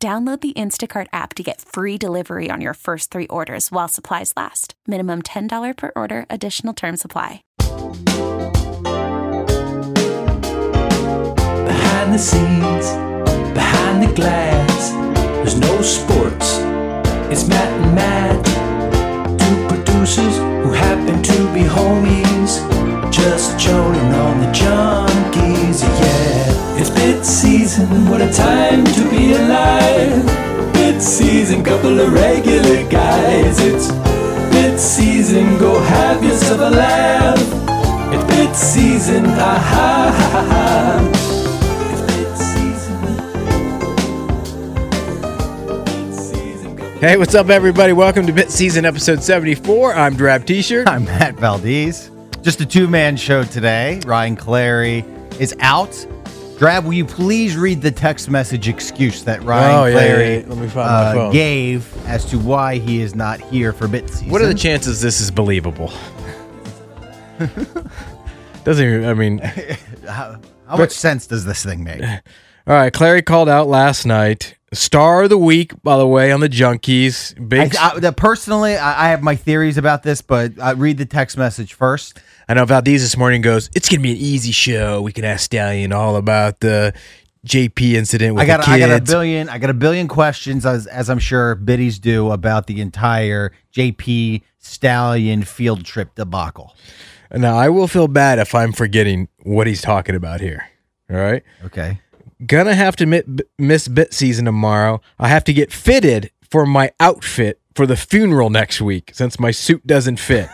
Download the Instacart app to get free delivery on your first three orders while supplies last. Minimum $10 per order, additional term supply. Behind the scenes, behind the glass, there's no sports. It's Matt and Matt, two producers who happen to be homies, just joning on the junkies, yeah. It's season, what a time to be alive. It's season, couple of regular guys. It's bit season, go have yourself a laugh. It's bit season, ha ha ha ha. ha. It's season. Bit season, couple- Hey, what's up, everybody? Welcome to Bit Season episode 74. I'm Drab T shirt. I'm Matt Valdez. Just a two man show today. Ryan Clary is out. Drab, will you please read the text message excuse that Ryan Oh, yeah, Clary yeah, yeah. Let me find my uh, gave as to why he is not here for bit season? What are the chances this is believable? Doesn't even, I mean, How much sense does this thing make? all right, Clary called out last night. Star of the week, by the way, on the Junkies. Big. I, I, the- personally, I, I have my theories about this, but I read the text message first. I know Valdez this morning goes, it's going to be an easy show. We can ask Stallion all about the JP incident with I got, the I got a billion, I got a billion questions, as, as I'm sure biddies do, about the entire JP Stallion field trip debacle. Now, I will feel bad if I'm forgetting what he's talking about here. All right. Okay. Gonna have to mi- b- miss bit season tomorrow. I have to get fitted for my outfit for the funeral next week since my suit doesn't fit.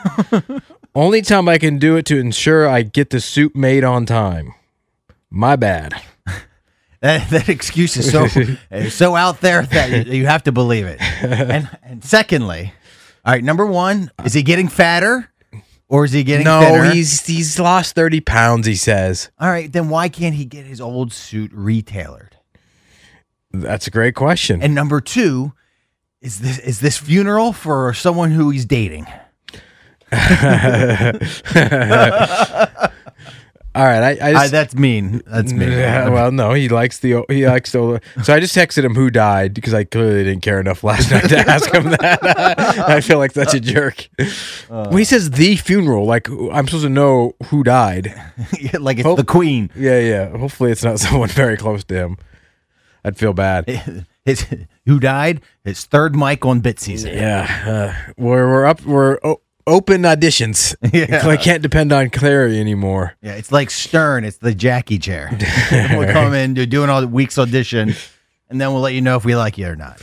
Only time I can do it to ensure I get the suit made on time. My bad. That, that excuse is so so out there that you, you have to believe it. And, and secondly, all right, number one, is he getting fatter or is he getting No, thinner? he's he's lost thirty pounds. He says all right. Then why can't he get his old suit retailored? that's a great question. And number two, is this is this funeral for someone who he's dating? All right, I, I Uh, just that's mean. That's mean. Yeah, well, no, he likes the he likes the. So I just texted him who died because I clearly didn't care enough last night to ask him that. I feel like such a jerk. when he says the funeral, like I'm supposed to know who died. like it's Hope- the queen. Yeah, yeah. Hopefully, it's not someone very close to him. I'd feel bad. His who died? His third mic on bit season. Yeah, uh, we're we're up. We're o- open auditions. Yeah. I can't depend on Clary anymore. Yeah, it's like Stern. It's the Jackie chair. we'll come in, do doing all the week's audition, and then we'll let you know if we like you or not.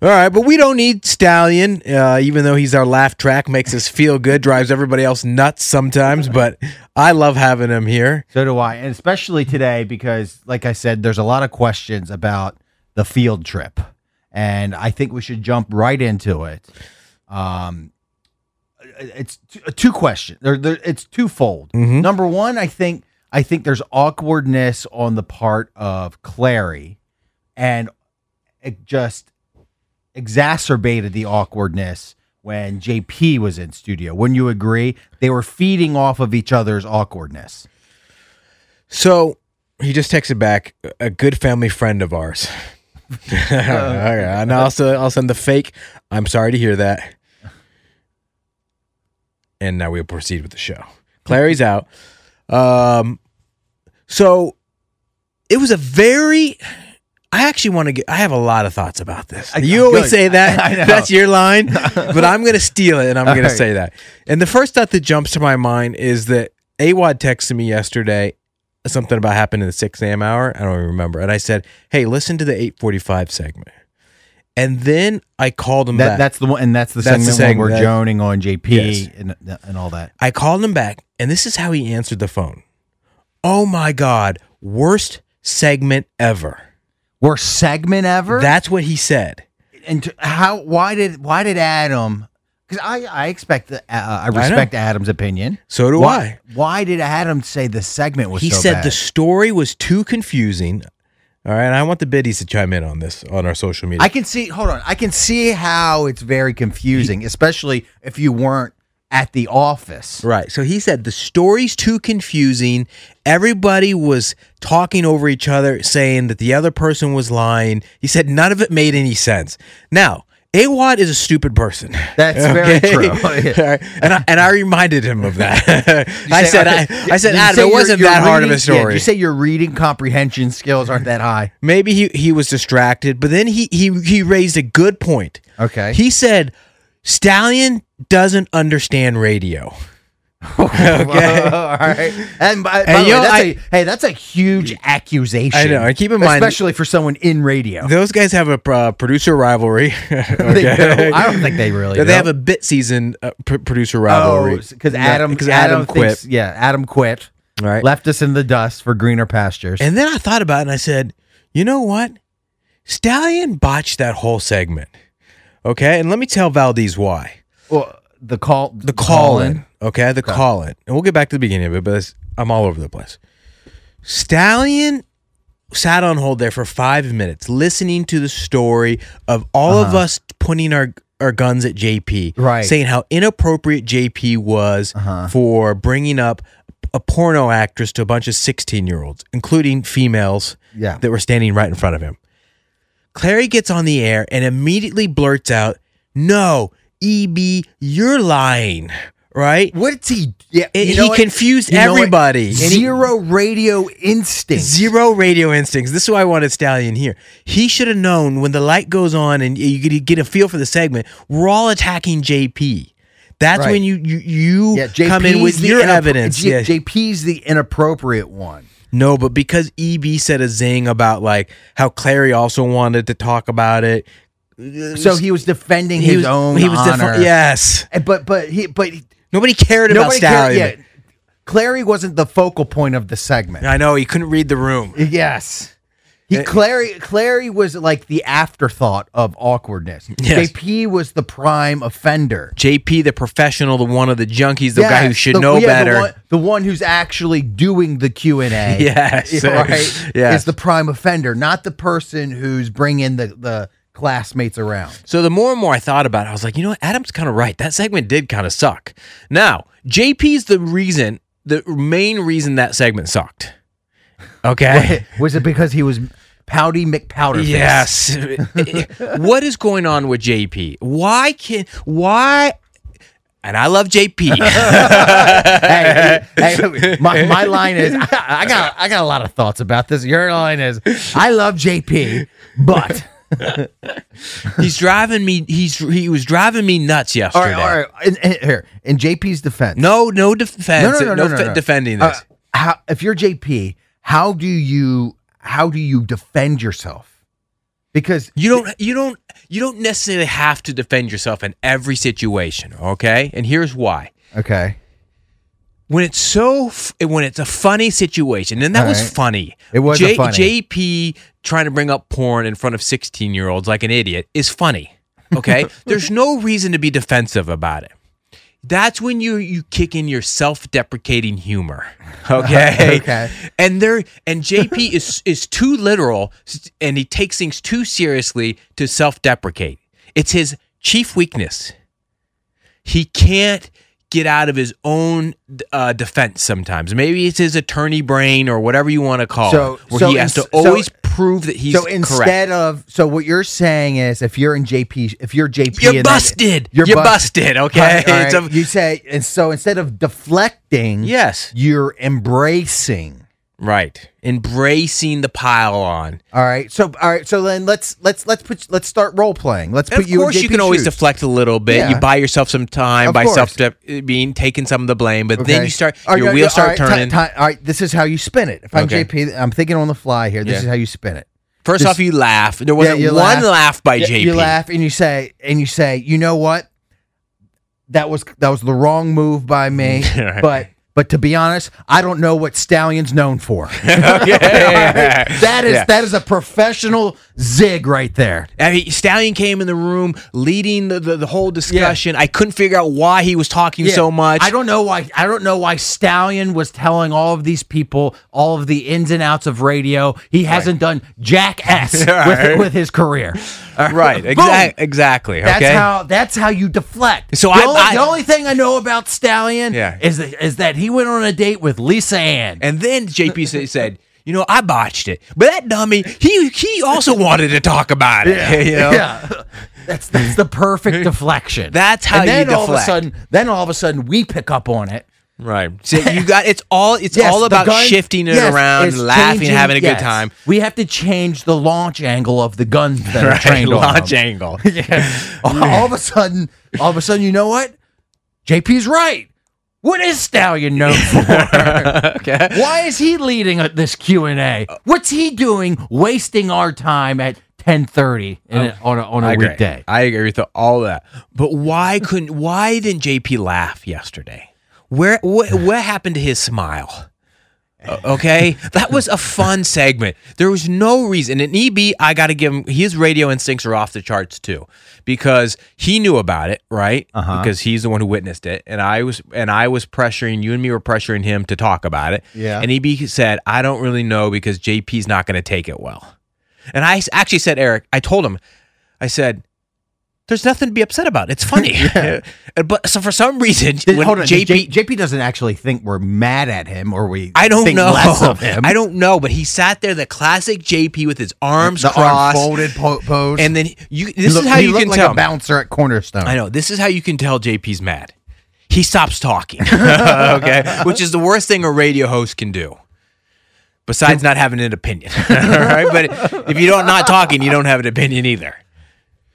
All right, but we don't need Stallion, uh, even though he's our laugh track, makes us feel good, drives everybody else nuts sometimes. But I love having him here. So do I, and especially today because, like I said, there's a lot of questions about the field trip, and I think we should jump right into it. Um, it's t- uh, two questions. There, there, it's twofold. Mm-hmm. Number one, I think I think there's awkwardness on the part of Clary, and it just exacerbated the awkwardness when JP was in studio. Wouldn't you agree? They were feeding off of each other's awkwardness. So he just texted back a good family friend of ours. okay, and also I'll send the fake. I'm sorry to hear that. And now we'll proceed with the show. Clary's out. Um, so it was a very. I actually want to get. I have a lot of thoughts about this. You always good. say that. I. That's your line, but I'm going to steal it and I'm going to say that. And the first thought that jumps to my mind is that Awad texted me yesterday something about happened in the 6 a.m. hour. I don't even remember. And I said, "Hey, listen to the 8:45 segment." And then I called him That, back. that's the one, and that's the That's the segment where we're that- joning on JP Yes. and and all that. I called him back, and this is how he answered the phone. Oh my God, worst segment ever. Worst segment ever. That's what he said. and t- how? Why did why did Adam? Because I I expect the, uh, I respect Adam's opinion. So do why, Why did Adam say the segment was? he so said bad? the story was too confusing. All right, I want the biddies to chime in on this on our social media. I can see. Hold on. I can see how it's very confusing, especially if you weren't at the office. Right. So he said the story's too confusing. Everybody was talking over each other, saying that the other person was lying. He said none of it made any sense. Now, Awad is a stupid person. That's very true. Right. And I, and I reminded him of that. I say- said, I, I said, Adam, it your- wasn't your that hard of a story. Yeah, you say your reading comprehension skills aren't that high. Maybe he, he was distracted, but then he, he he raised a good point. Okay. He said Stallion doesn't understand radio. All right. And by, by And the way, know, that's I- a, hey, that's a huge accusation. I know, and keep in mind- especially for someone in radio. Those guys have a uh, producer rivalry. Okay? do. I don't think they really. Do. They do. have a bit season uh, pr- producer rivalry because Oh, Adam, because Adam, Adam, quit. thinks- yeah, Adam quit. Right. Left us in the dust for greener pastures. And then I thought about it and I said, you know what? Stallion botched that whole segment. Okay, and let me tell Valdez why. well, the call, The call in. Okay, the call in, and we'll get back to the beginning of it, but I'm all over the place. Stallion sat on hold there for five minutes, listening to the story of all of us pointing our our guns at JP, Uh-huh. Right. Saying how inappropriate JP was Uh-huh. for bringing up a porno actress to a bunch of 16 year olds, including females Yeah. that were standing right in front of him. Clary gets on the air and immediately blurts out, "No, EB, you're lying." Right? What's he? Yeah, And he what? confused You everybody. He- Zero radio instinct. Zero radio instincts. This is why I wanted Stallion here. He should have known when the light goes on and you get, a feel for the segment. We're all attacking JP. That's Right. when you you, you Yeah, come in with your evidence. J- Yeah. JP's the inappropriate one. No, but because EB said a zing about like how Clary also wanted to talk about it. So he was defending he his was own he was honor. defi- yes. But but he but Nobody cared about nobody cared. Yeah, Clary wasn't the focal point of the segment. I know he couldn't read the room. Yes. He Uh, Clary Clary was like the afterthought of awkwardness. Yes. JP was the prime offender. JP, the professional, the one of the junkies, the guy who should the- know yeah, better. The one, the one who's actually doing the Q and A. Yes. right. Yes. is the prime offender, not the person who's bringing the the classmates around. So the more and more I thought about it, I was like, you know what? Adam's kind of right. That segment did kind of suck. Now, JP's the reason, the main reason that segment sucked. Okay. was it because he was pouty McPowderface? yes. what is going on with JP? Why can why? And I love JP. hey, hey, my, my line is I got I got a lot of thoughts about this. Your line is I love JP, but he's driving me. He's he was driving me nuts yesterday. right, all right. In, in- here in JP's defense, No, no defense. no, no, no, no, fe- no. defending Uh, this. how if you're JP, how do you how do you defend yourself? Because You don't you don't you don't necessarily have to defend yourself in every situation, okay? And here's why. okay, When it's so f- when it's a funny situation, and that All was right. funny. It was a funny. JP trying to bring up porn in front of 16-year-olds like an idiot is funny. Okay? There's no reason to be defensive about it. That's when you you kick in your self-deprecating humor. Okay? Okay. And there and JP is is too literal and he takes things too seriously to self-deprecate. It's his chief weakness. He can't get out of his own uh, defense sometimes. Maybe it's his attorney brain or whatever you want to call So- it, where so he has ins- to so- always prove that he's so correct. instead of so what you're saying is if you're in JP, if you're JP, You're that- busted. you're, You're bust- busted, okay? Right, right. a- you say and so instead of deflecting, Yes. you're embracing. Right. Embracing the pile on. All right. So all right. So then let's let's let's put let's start role playing. Let's And put of you. in course, you JP's can always deflect a little bit. Yeah. You buy yourself some time Of by course. self eh, being taking some of the blame, but then you start right, your no, wheels start right, turning. ti- all right. This is how you spin it. If I'm Okay. JP, I'm thinking on the fly here. This Yeah. is how you spin it. First this- off, you laugh. There wasn't you one laugh, by Yeah, JP. You laugh and you say and you say, you know what? That was that was the wrong move by me, Right. but But to be honest, I don't know what Stallion's known for. yeah. that is that is a professional zig right there. I mean, Stallion came in the room leading the, the, the whole discussion. I couldn't figure out why he was talking so much. I don't know why. I don't know why Stallion was telling all of these people all of the ins and outs of radio. He hasn't done jack s Right. with, with his career. Right, exa- exactly. Okay. That's how. That's how you deflect. So the, I- only, I- the only thing I know about Stallion Yeah. is that, is that he went on a date with Lisa Ann. and then JP said, "You know, I botched it, but that dummy, he he also wanted to talk about it. you know? Yeah. That's that's the perfect deflection. That's how and then you all of a sudden, then all of a sudden we pick up on it. Right. So you got it's all it's Yes, all about gun- shifting it yes, around, laughing, changing- having a yes. good time. We have to change the launch angle of the guns that are Right, trained launch them. angle. Yeah. all, all of a sudden, all of a sudden, you know what? JP's right. What is Stallion known for? okay. Why is he leading uh, this Q and A? What's he doing, wasting our time at ten thirty on a, on a I agree. I agree with all that. But why couldn't why didn't JP laugh yesterday? Where what what happened to his smile? Okay, that was a fun segment. There was no reason. And EB, I got to give him his radio instincts are off the charts too, because he knew about it, right? Uh-huh. Because he's the one who witnessed it, and I was and I was pressuring you and me were pressuring him to talk about it. Yeah. And EB said, "I don't really know because JP's not going to take it well." And I actually said, Eric, I told him, I said, there's nothing to be upset about. It's funny. And- but so for some reason, Did- hold on, JP, JP, JP doesn't actually think we're mad at him, or we. I don't think know. less of him. I don't know, but he sat there, the classic JP with his arms the arm crossed, folded po- pose, and then you. This looked- is how you can like tell. a bouncer at Cornerstone. I know. This is how you can tell JP's mad. He stops talking. okay, which is the worst thing a radio host can do. Besides not having an opinion, All right? But if you don't not talking, you don't have an opinion either.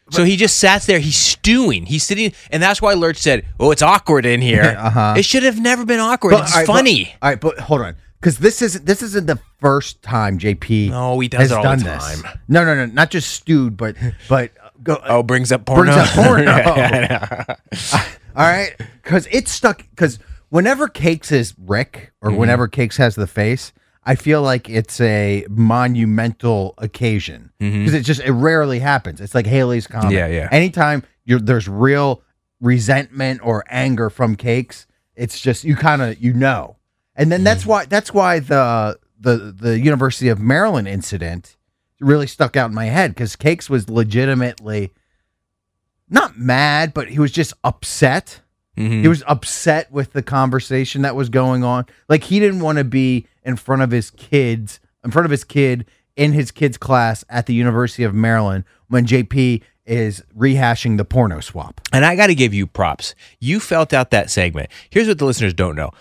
So he just sat there. He's stewing. He's sitting, and that's why Lurch said, "Oh, it's awkward in here." Uh-huh. It should have never been awkward. But, it's all right, but- funny. all right, but hold on, because this isn't this isn't the first time JP. No, he does has it all done the this. time. No, no, no, not just stewed, but but go. oh, brings up porno. brings up porno. Yeah, yeah. All right, because it's stuck. Because whenever Cakes is Rick, or Mm-hmm. whenever Cakes has the face, I feel like it's a monumental occasion because it just it rarely happens. It's like Halley's Comet. Mm-hmm. Yeah, yeah. Anytime you're there's real resentment or anger from Cakes, it's just you kind of you know, and then Mm-hmm. that's why that's why the the the University of Maryland incident really stuck out in my head because Cakes was legitimately not mad, but he was just upset. Mhm. He was upset with the conversation that was going on. Like he didn't want to be in front of his kids, in front of his kid in his kid's class at the University of Maryland when JP is rehashing the porno swap. And I got to give you props. You felt out that segment. Here's what the listeners don't know.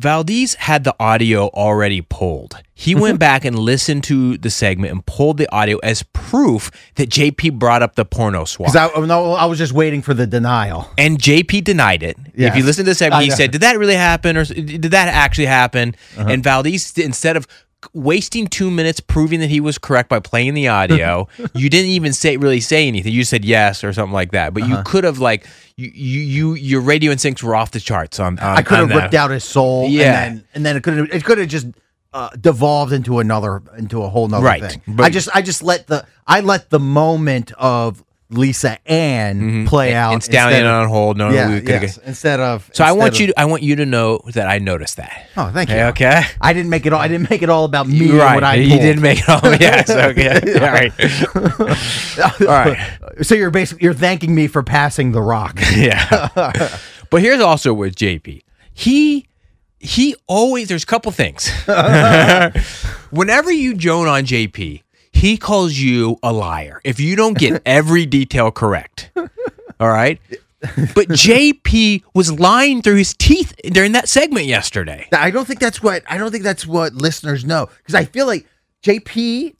Valdez had the audio already pulled. He went back and listened to the segment and pulled the audio as proof that JP brought up the porno swap. Because I, no, I was just waiting for the denial. and JP denied it. Yes. If you listen to the segment, I he know. said, "Did that really happen, or did that actually happen?" Uh-huh. And Valdez, instead of wasting two minutes proving that he was correct by playing the audio, you didn't even say really say anything. You said yes or something like that. But Uh-huh. you could have like you you, you your radio instincts were off the charts on. on I could have ripped out his soul. Yeah. and then, and then it could have it could have just uh, devolved into another into a whole nother Right, thing. but- I just I just let the I let the moment of Lisa Ann play out Mm-hmm. and Stallion instead of- on hold. No, yeah, we could yes, instead of So I want instead you. To, I want you to know that I noticed that. Oh, thank you. Okay. okay? I didn't make it all. I didn't make it all about me. right. What I you pulled. didn't make it all. yes. Okay. All right. all right. So you're basically you're thanking me for passing the rock. Yeah. but here's also with JP. He he always there's a couple things. Whenever you joan on JP, he calls you a liar if you don't get every detail correct. All right? But JP was lying through his teeth during that segment yesterday. I don't think that's what I don't think that's what listeners know because I feel like JP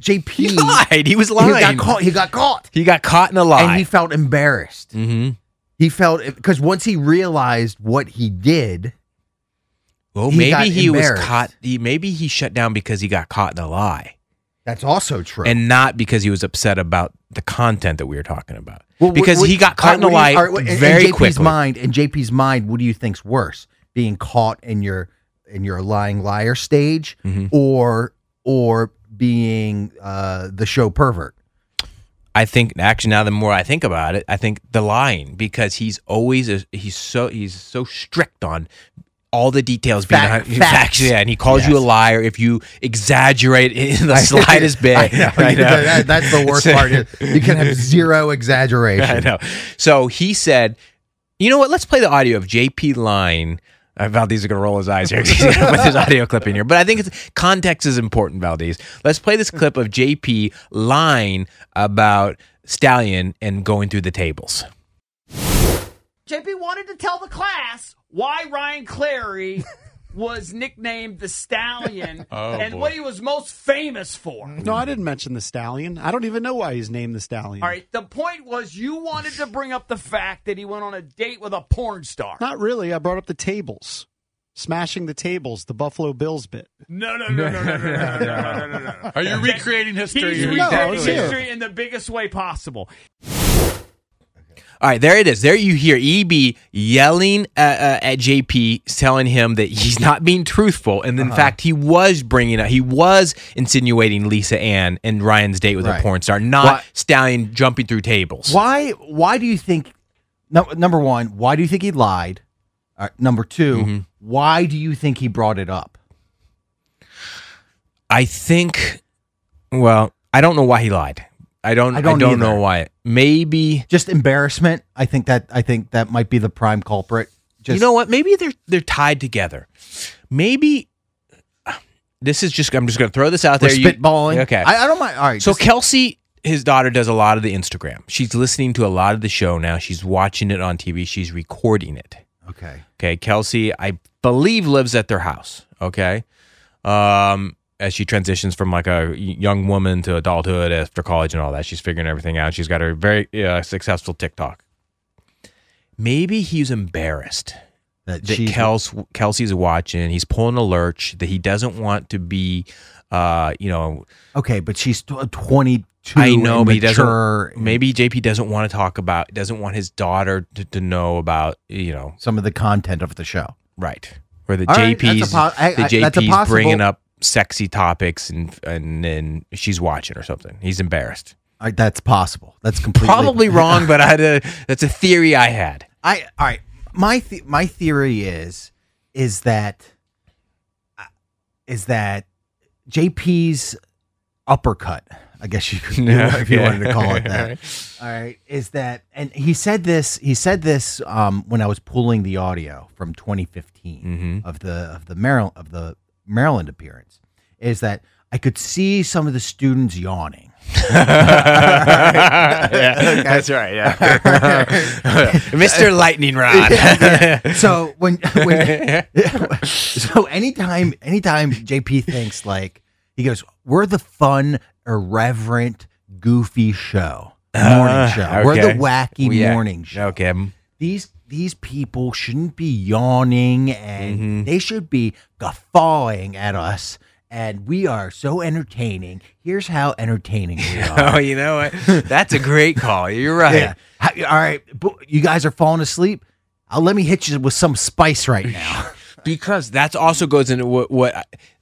JP He lied. He was lying. he got caught. He got caught, He got caught in a lie. and he felt embarrassed. mm-hmm. He felt because once he realized what he did, Well, he got maybe he was caught. He, maybe he shut down because he got caught in a lie. That's also true. and not because he was upset about the content that we were talking about. Well, because what- he got caught in a lie very in JP's quickly. mind. In JP's mind, what do you think's worse? being caught in your in your lying liar stage Mhm. or or being uh, the show pervert. I think actually now the more I think about it, I think the lying because he's always a, he's so he's so strict on all the details being Fact- behind- facts. yeah, and he calls you a liar if you exaggerate in the slightest bit. I know, I know. That- that's the worst part. You can have zero exaggeration. I know. So he said, "You know what? Let's play the audio of JP Line." Valdez is going to roll his eyes here 'cause he's going to audio clip in here. But I think it's, context is important, Valdez. Let's play this clip of JP lying about Stallion and going through the tables. JP wanted to tell the class why Ryan Clary was nicknamed the Stallion and what he was most famous for. No, I didn't mention the stallion. I don't even know why he's named the stallion. All right, the point was you wanted to bring up the fact that he went on a date with a porn star. Not really. I brought up the tables. Smashing the tables, the Buffalo Bills bit. No, no, no, no, no, no, no, no, no, no, no, no. Are you recreating history? He's here? No, recreating history in the biggest way possible. All right, there it is. There you hear EB yelling uh, uh, at JP, telling him that he's not being truthful, and in fact, he was bringing up, he was insinuating Lisa Ann and Ryan's date with Right. a porn star, not Why- Stallion jumping through tables. Why? Why do you think? No, number one, why do you think he lied? Uh, number 2 Mm-hmm. why do you think he brought it up? I think. Well, I don't know why he lied. I don't. I I don't, don't know why. Maybe Just embarrassment. I think that. I think that might be the prime culprit. Just, you know what? Maybe they're they're tied together. Maybe this is just. I'm just going to throw this out there. You- spitballing. okay. I, I don't mind. All right. So just- Kelsey, his daughter, does a lot of the Instagram. She's listening to a lot of the show now. She's watching it on TV. She's recording it. okay. Okay, Kelsey, I believe lives at their house. Okay, um, as she transitions from like a young woman to adulthood after college and all that, she's figuring everything out. She's got a very uh, successful TikTok. Maybe he's embarrassed That, that Kels, Kelsey's watching. He's pulling a lurch that he doesn't want to be, uh, you know, okay, but she's tw- twenty-two. I know, but he doesn't. Maybe JP doesn't want to talk about, doesn't want his daughter to, to know about, you know, some of the content of the show. right? Where the All right, JP's, po- I- the I- a JP's possible- bringing up sexy topics and and then she's watching or something. He's embarrassed. All right, that's possible. That's completely Probably wrong, but I had a, that's a theory I had. I all right. My th- my theory is is that uh, that JP's uppercut. I guess you could if you wanted to call it that. All right, is that and he said this. He said this um, when I was pulling the audio from 2015 of the of the Maryland of the Maryland appearance. Is that I could see some of the students yawning. yeah, that's right. Yeah, Mr. Lightning Rod. so when, when so anytime anytime JP thinks like he goes, we're the fun, irreverent, goofy show, morning ah, show. We're the wacky Yeah. morning show. Okay. These these people shouldn't be yawning and Mm-hmm. they should be guffawing at us. And we are so entertaining. Here's how entertaining we are. Oh, you know what? That's a great call. You're right. Yeah. All right, you guys are falling asleep. I'll let me hit you with some spice right now. because that's also goes into what, what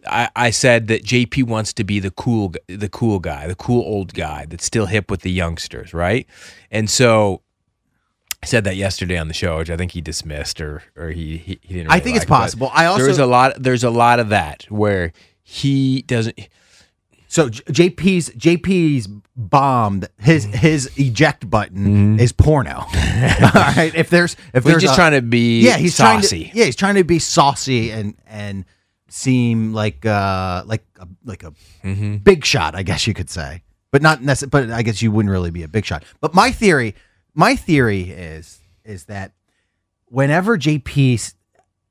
I, I said that JP wants to be the cool the cool guy, the cool old guy that's still hip with the youngsters, right? And so said that yesterday on the show, which I think he dismissed or or he he, he didn't. I think it's like, but possible. I also- there's a lot there's a lot of that where he doesn't. So JP's JP's bombed his Mm-hmm. his eject button is porno. All right, if there's if He's there's just a- trying to be yeah he's saucy. trying to yeah he's trying to be saucy and and seem like uh like a like a Mm-hmm. big shot I guess you could say, but not necessarily. But I guess you wouldn't really be a big shot. But my theory my theory is is that whenever JP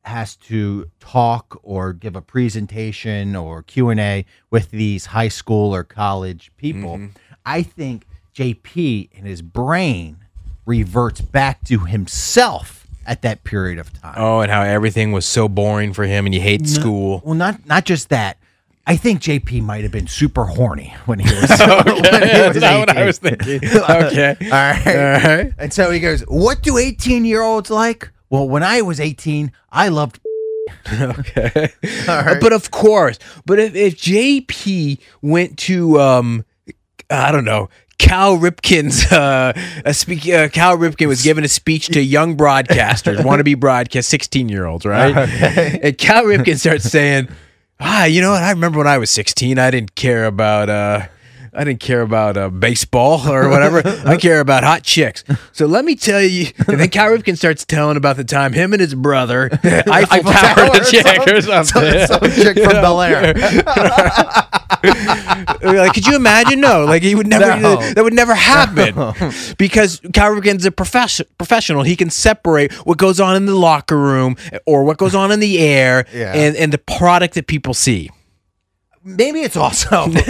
has to talk or give a presentation or Q&A with these high school or college people, Mm-hmm. I think JP in his brain reverts back to himself at that period of time. Oh, and how everything was so boring for him, and he hates school. Well, not not just that. I think JP might have been super horny when he was, he was 18. thinking. okay. All right. All right. And so he goes, What do 18 year olds like? Well, when I was 18, I loved okay. All right. But of course, but if, if JP went to um I don't know, Cal Ripken's uh, a speak, uh Cal Ripken was giving a speech to young broadcasters, wannabe broadcast 16-year-olds, right? And Cal Ripken starts saying, "Ah, you know what? I remember when I was 16, I didn't care about uh I didn't care about uh, baseball or whatever. I care about hot chicks. So let me tell you. And then Cal Ripken starts telling about the time him and his brother Eiffel, Tower Tower the chick or something. Some, some chick from Bel Air. like, could you imagine? No, like he would never. No. That would never happen because Cal Ripken's a profession, professional. He can separate what goes on in the locker room or what goes on in the air Yeah. and and the product that people see. maybe it's also maybe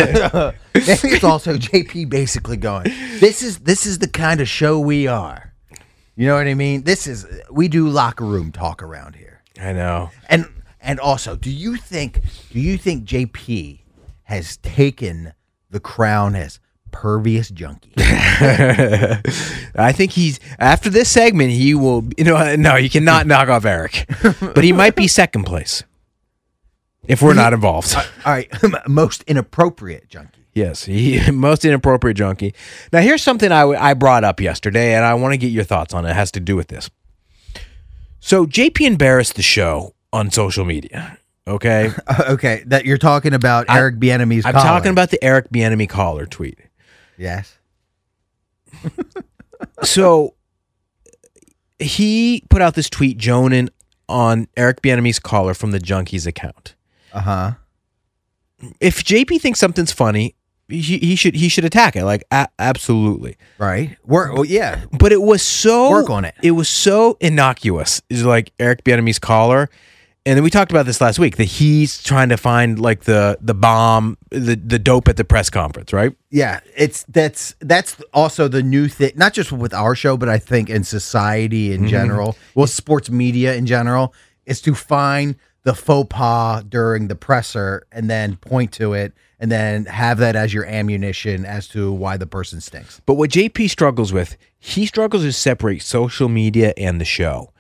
it's also JP basically going. This is this is the kind of show we are. You know what I mean? This is we do locker room talk around here. I know. And and also, do you think do you think JP has taken the crown as pervious junkie? I think he's after this segment. He will. You know, no, you cannot knock off Eric, but he might be second place if we're not involved. All right, most inappropriate junkie. Yes, he most inappropriate junkie. Now, here's something I, I brought up yesterday, and I want to get your thoughts on it. It has to do with this. So, JP embarrassed the show on social media. Okay, okay, that you're talking about Eric Bieniemy's. I'm collar. talking about the Eric Bieniemy caller tweet. yes. So, he put out this tweet, Jonan, on Eric Bieniemy's caller from the Junkies account. Uh huh. If JP thinks something's funny, he, he should he should attack it. Like, a- absolutely. Right. Work. Well, yeah. but it was so Work on it. It was so innocuous. It's like Eric Bieniemy's caller, and then we talked about this last week that he's trying to find like the the bomb, the the dope at the press conference, right? Yeah, it's that's that's also the new thing, not just with our show, but I think in society in mm-hmm. general, well, sports media in general, is to find the faux pas during the presser and then point to it and then have that as your ammunition as to why the person stinks. But what JP struggles with, he struggles to separate social media and the show.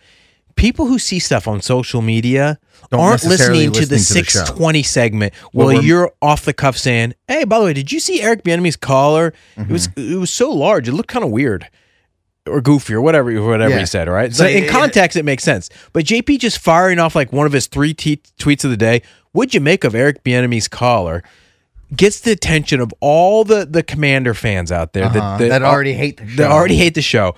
People who see stuff on social media Don't aren't listening to the listening to the 620 segment. Well, you're off the cuff saying, "Hey, by the way, did you see Eric Bieniemy's caller? It was Mm-hmm. it was so large, it looked kind of weird." Or goofy, or whatever, whatever Yeah. he said. All right. So in it- context, it makes sense. But JP just firing off like one of his three tweets of the day. What'd you make of Eric Bieniemy's collar? Gets the attention of all the the Commander fans out there Uh-huh, that, that already hate the That already hate the show.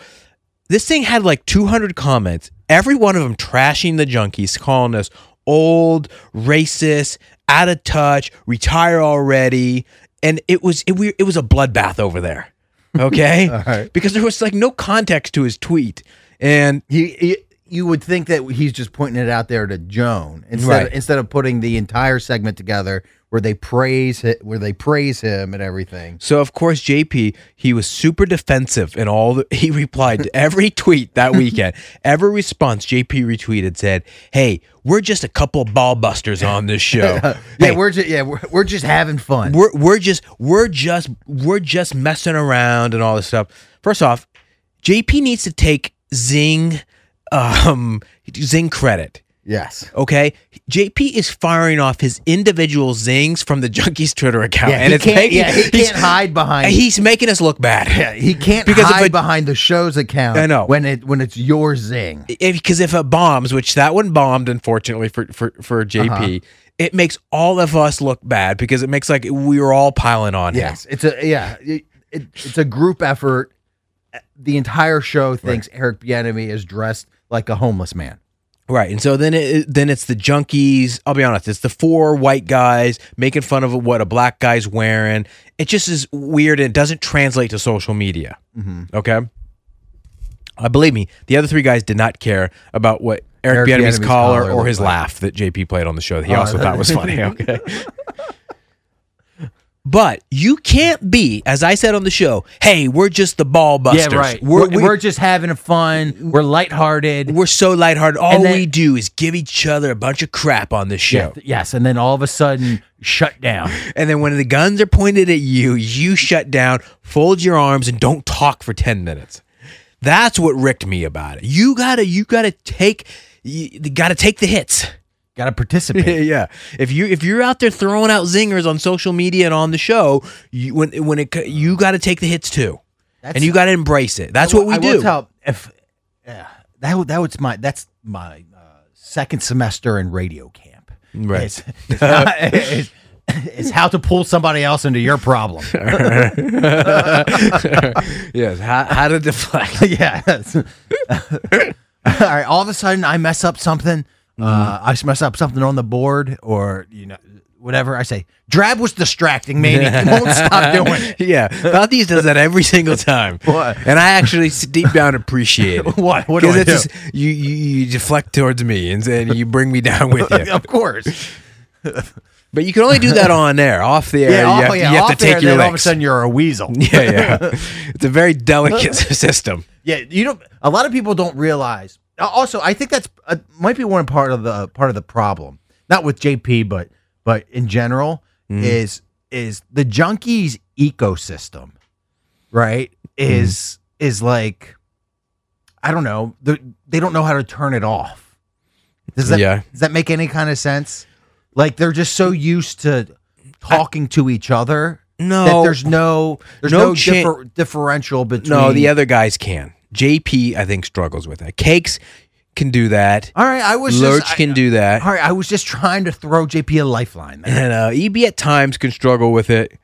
This thing had like 200 comments. Every one of them trashing the junkies, calling us old, racist, out of touch, retire already, and it was it, we, it was a bloodbath over there. Okay, right. because there was like no context to his tweet, and He, he you would think that he's just pointing it out there to Joan instead Right. instead of putting the entire segment together where they praise where they praise him and everything. So of course JP he was super defensive in all the, he replied to every tweet that weekend. every response JP retweeted said, "Hey, we're just a couple ball busters on this show. Yeah, Hey, we're just yeah we're, we're just having fun. we're we're just we're just we're just messing around and all this stuff." First off, JP needs to take Zing um Zing credit. yes. Okay, JP is firing off his individual zings from the Junkies Twitter account, Yeah, and he it's can't. making, yeah, he can't hide behind. He's making us look bad. yeah, he can't Because if hide it- behind the show's account. I know. when it when it's your zing. because if, it bombs, which that one bombed, unfortunately for for for JP, Uh-huh. it makes all of us look bad because it makes like we were all piling on Yes, it's a yeah. It, it, it's a group effort. The entire show thinks Eric Bieniemy is dressed like a homeless man. Right, and so then it then it's the junkies. I'll be honest, it's the four white guys making fun of what a black guy's wearing. It just is weird and it doesn't translate to social media. Mm-hmm. Okay, I believe me, the other three guys did not care about what. Eric, Eric Bieniemy's collar collar or his like. laugh that JP played on the show that he Oh, also thought was funny. Okay. But you can't be, as I said on the show, hey, we're just the ball busters. We're, We're, we're, just having fun. We're lighthearted. we're so lighthearted. All then- we do is give each other a bunch of crap on this show. Yeah, yes, and then all of a sudden, shut down. And then when the guns are pointed at you, you shut down, fold your arms, and don't talk for 10 minutes. That's what ricked me about it. You gotta, you gotta take, you gotta take the hits. Got to participate. yeah. If you if you're out there throwing out zingers on social media and on the show, you, when when it you got to take the hits too, and you got to embrace it. That's what we I do. tell- if yeah, that that was my that's my uh, second semester in radio camp. Right. It's, it's, not- it's- it's how to pull somebody else into your problem. yes. How, how to deflect. yeah. all right. All of a sudden, I mess up something. Uh, I mess up something on the board, or you know, whatever. I say, Drab was distracting me, and he won't stop doing it. yeah, Valdez does that every single time. What? And I actually deep down appreciate it. What? What do I it's do? just- you, you you deflect towards me and then you bring me down with you. of course. But you can only do that on air. Off the air, Yeah. you oh, have, yeah. you have off to take there, your then all of a sudden, you're a weasel. yeah, yeah. It's a very delicate system. Yeah, you know, a lot of people don't realize. Also, I think that's uh, might be one part of the part of the problem. Not with JP, but but in general, is is the junkies ecosystem, right? Is is like, I don't know. They don't know how to turn it off. Does that Yeah. does that make any kind of sense? Like they're just so used to talking to each other No. that there's no there's No no, cha- differ, differential between No, the other guys can. JP, I think, struggles with that. Cakes can do that. All right, I was Lurch just, I- can do that. All right, I was just trying to throw JP a lifeline. There. And uh, EB at times can struggle with it.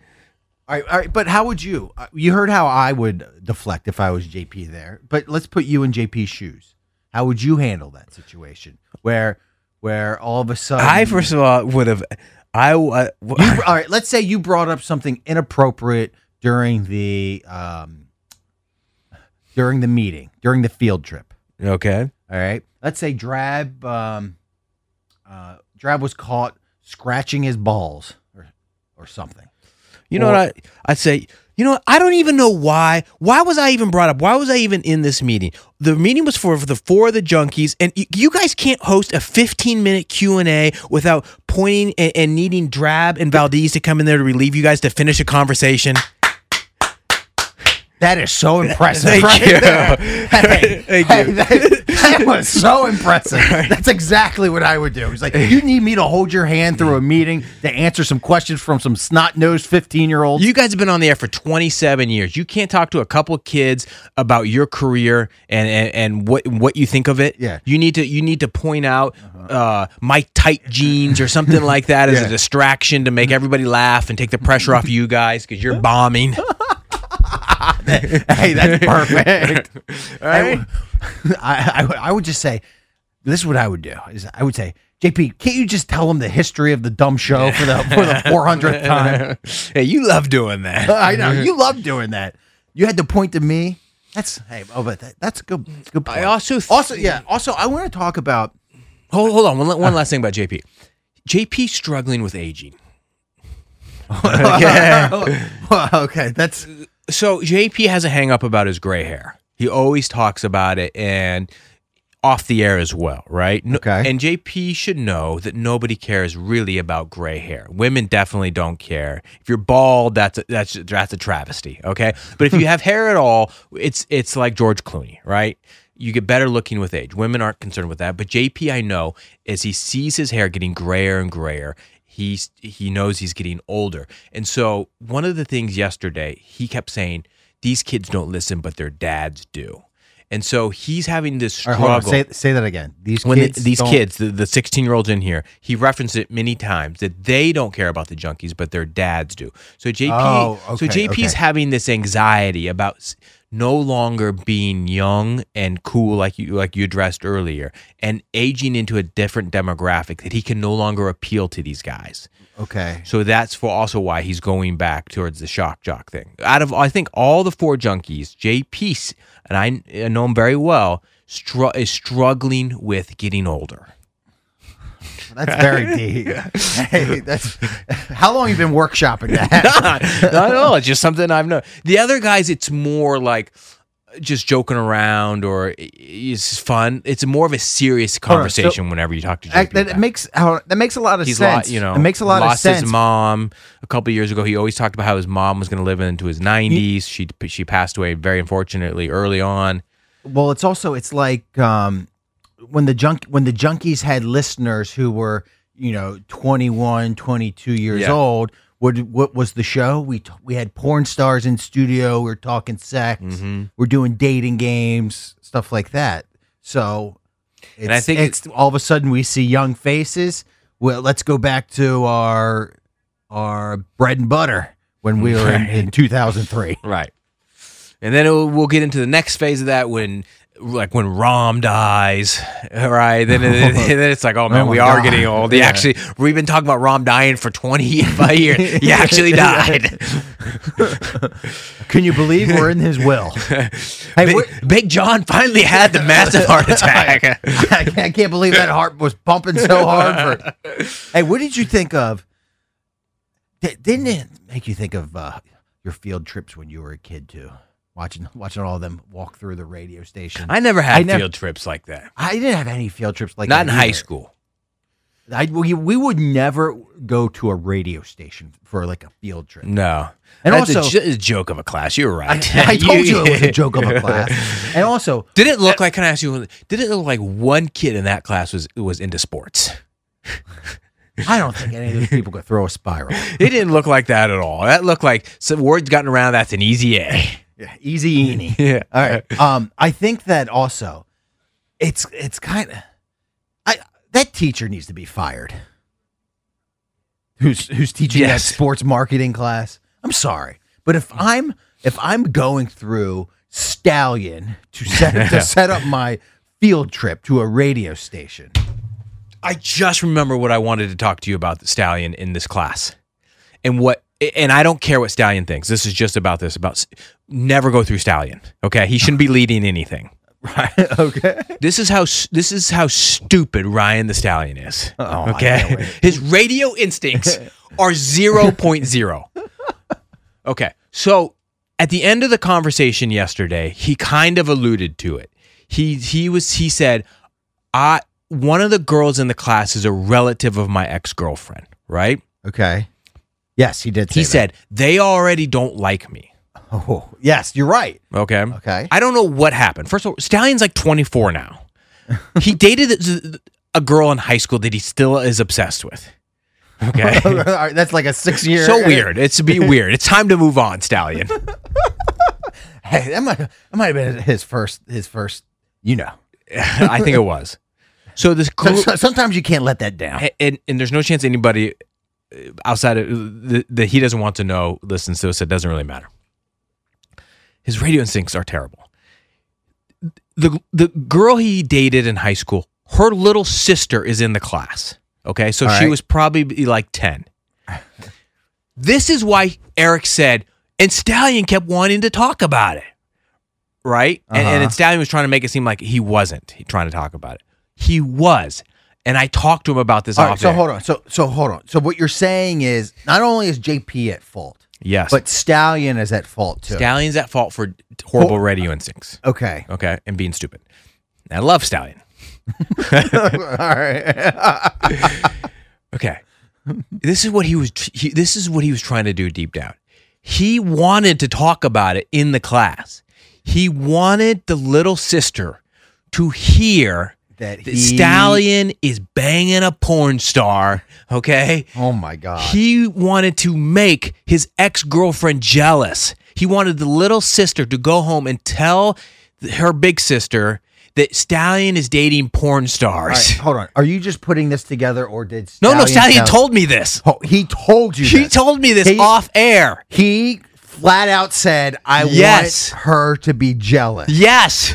All right, all right, but how would you? uh, You heard how I would deflect if I was JP there. But let's put you in JP's shoes. How would you handle that situation where, where all of a sudden I first of all would have. I uh, You, all right, let's say you brought up something inappropriate during the um, during the meeting during the field trip. okay. All right. Let's say Drab um, uh, Drab was caught scratching his balls or or something. You know Or- what I, I'd say? You know, what? I don't even know why. Why was I even brought up? Why was I even in this meeting? The meeting was for, for the four of the junkies, and you guys can't host a 15 minute Q and A without pointing and, and needing Drab and Valdez to come in there to relieve you guys to finish a conversation. That is so impressive. Thank right you. there. Hey, Thank hey, you. That, that was so impressive. That's exactly what I would do. He's like you need me to hold your hand through a meeting to answer some questions from some snot nosed fifteen year olds. You guys have been on the air for 27 years. You can't talk to a couple of kids about your career and, and, and what what you think of it. Yeah. Uh-huh. You need to you need to point out uh, my tight jeans or something like that as a distraction to make everybody laugh and take the pressure off you guys because you're bombing. hey, that's perfect. I, I, I would just say, this is what I would do. Is I would say, JP, can't you just tell them the history of the dumb show for the for the four hundredth time? hey, you love doing that. I know you love doing that. You had to point to me. That's hey, oh, but that, that's a good, that's a good. Point. I also th- also yeah. Also, I want to talk about. hold hold on one, one uh. last thing about JP. JP struggling with aging. okay. okay, that's so JP has a hang up about his gray hair. He always talks about it and off the air as well, right? No- Okay. And JP should know that nobody cares really about gray hair. Women definitely don't care. If you're bald, that's a, that's that's a travesty, okay? But if you hmm. have hair at all, it's it's like George Clooney, right? You get better looking with age. Women aren't concerned with that, but JP I know as he sees his hair getting grayer and grayer, he's he knows he's getting older. And so one of the things yesterday, he kept saying, These kids don't listen, but their dads do. And so he's having this struggle right, say say that again. These when kids, the, these don't- kids, the, the 16 year olds in here, he referenced it many times that they don't care about the junkies, but their dads do. So JP, Oh, so okay, JP is okay. having this anxiety about no longer being young and cool like you like you addressed earlier, and aging into a different demographic that he can no longer appeal to these guys. Okay, So that's for also why he's going back towards the shock jock thing. Out of I think all the four junkies, JP and I, I know him very well, str- is struggling with getting older. That's very deep. hey, that's how long you been workshopping that? Not at all. It's just something I've known. The other guys, it's more like just joking around or it's fun. It's more of a serious on, so- conversation whenever you talk to JP. that it. makes how that makes a lot of He's sense. lo- you know, it makes a lot of lost sense. his mom a couple years ago. He always talked about how his mom was going to live into his 90s. She she passed away very unfortunately early on. Well, it's also it's like um when the junk when the junkies had listeners who were you know 21 22 years Yeah. old what what was the show we t- we had porn stars in studio we are talking sex Mm-hmm. we're doing dating games stuff like that so it's, And I think it's all of a sudden we see young faces well let's go back to our our bread and butter when we were in, in 2003 Right. And then we'll get into the next phase of that when, like, when Rom dies, right? Then, it, then it's like, oh man, my we are God. getting old. He Yeah. actually, we've been talking about Rom dying for 25 years. He actually died. Can you believe we're in his will? hey, Big, Big John finally had the massive heart attack. I can't, I can't believe that heart was pumping so hard. For, hey, what did you think of? Didn't it make you think of uh, your field trips when you were a kid too? Watching watching all of them walk through the radio station. I never had I nev- field trips like that. I didn't have any field trips like Not that Not in high school. I, we, we would never go to a radio station for like a field trip. No. And That's also- a, joke of a class. You were I, right. I told you it was a joke of a class. And also, Did it look like? Can I ask you? Did it look like one kid in that class was was into sports? I don't think any of those people could throw a spiral. It didn't look like that at all. That looked like some words gotten around. That's an easy A. Yeah, easy eeny. Yeah. All right. Um, I think that also, it's it's kind of, I that teacher needs to be fired. Who's who's teaching Yes. that sports marketing class? I'm sorry, but if I'm if I'm going through Stallion to set to set up my field trip to a radio station, I just remember what I wanted to talk to you about the stallion in this class, and what. And I don't care what stallion thinks. This is just about this. About never go through stallion. Okay, he shouldn't be leading anything. right? okay. This is how this is how stupid Ryan the Stallion is. Oh, okay, his radio instincts are 0.0. Okay, so at the end of the conversation yesterday, he kind of alluded to it. He he was he said, "I one of the girls in the class is a relative of my ex girlfriend." Right? Okay. Yes, he did. He that. said they already don't like me. "Oh, yes, you're right." Okay. Okay. I don't know what happened. First of all, Stallion's like 24 now. he dated a girl in high school that he still is obsessed with. Okay. That's like a six year. so weird. It's be weird. It's time to move on, Stallion. Hey, that might that might have been his first his first. You know, I think it was. So this So- so- sometimes you can't let that down. and, and there's no chance anybody outside of the, the he doesn't want to know listens to us. It doesn't really matter. His radio instincts are terrible. The the girl he dated in high school, her little sister is in the class. Okay, so All she right. was probably like ten. This is why Eric said, and Stallion kept wanting to talk about it, right? And, and Uh-huh. Stallion was trying to make it seem like he wasn't trying to talk about it. He was, and I talked to him about this All right, so air. hold on. So so hold on. So what you're saying is not only is JP at fault, Yes, but Stallion is at fault too. Stallion's at fault for horrible radio instincts. okay. Okay, and being stupid. I love Stallion. All right. Okay, this is what he was. He, this is what he was trying to do deep down. He wanted to talk about it in the class. He wanted the little sister to hear That that he- Stallion is banging a porn star. Okay, oh my god. He wanted to make his ex girlfriend jealous. He wanted the little sister to go home and tell her big sister that Stallion is dating porn stars. right, hold on. Are you just putting this together, or did no, no, Stallion Stallion tell- told me this. Oh, he told you. He this. told me this He- off air. He flat out said, "I Yes. want her to be jealous." Yes.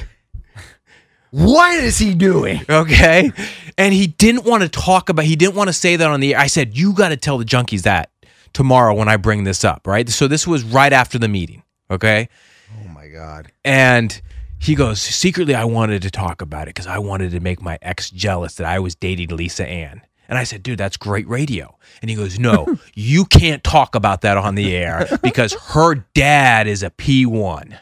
What is he doing? Okay. And he didn't want to talk about, he didn't want to say that on the air. I said, you got to tell the junkies that tomorrow when I bring this up, right? So this was right after the meeting. Okay. Oh my god. And he goes, secretly, I wanted to talk about it because I wanted to make my ex jealous that I was dating Lisa Ann. And I said, dude, that's great radio. And he goes, no, you can't talk about that on the air because her dad is a P1.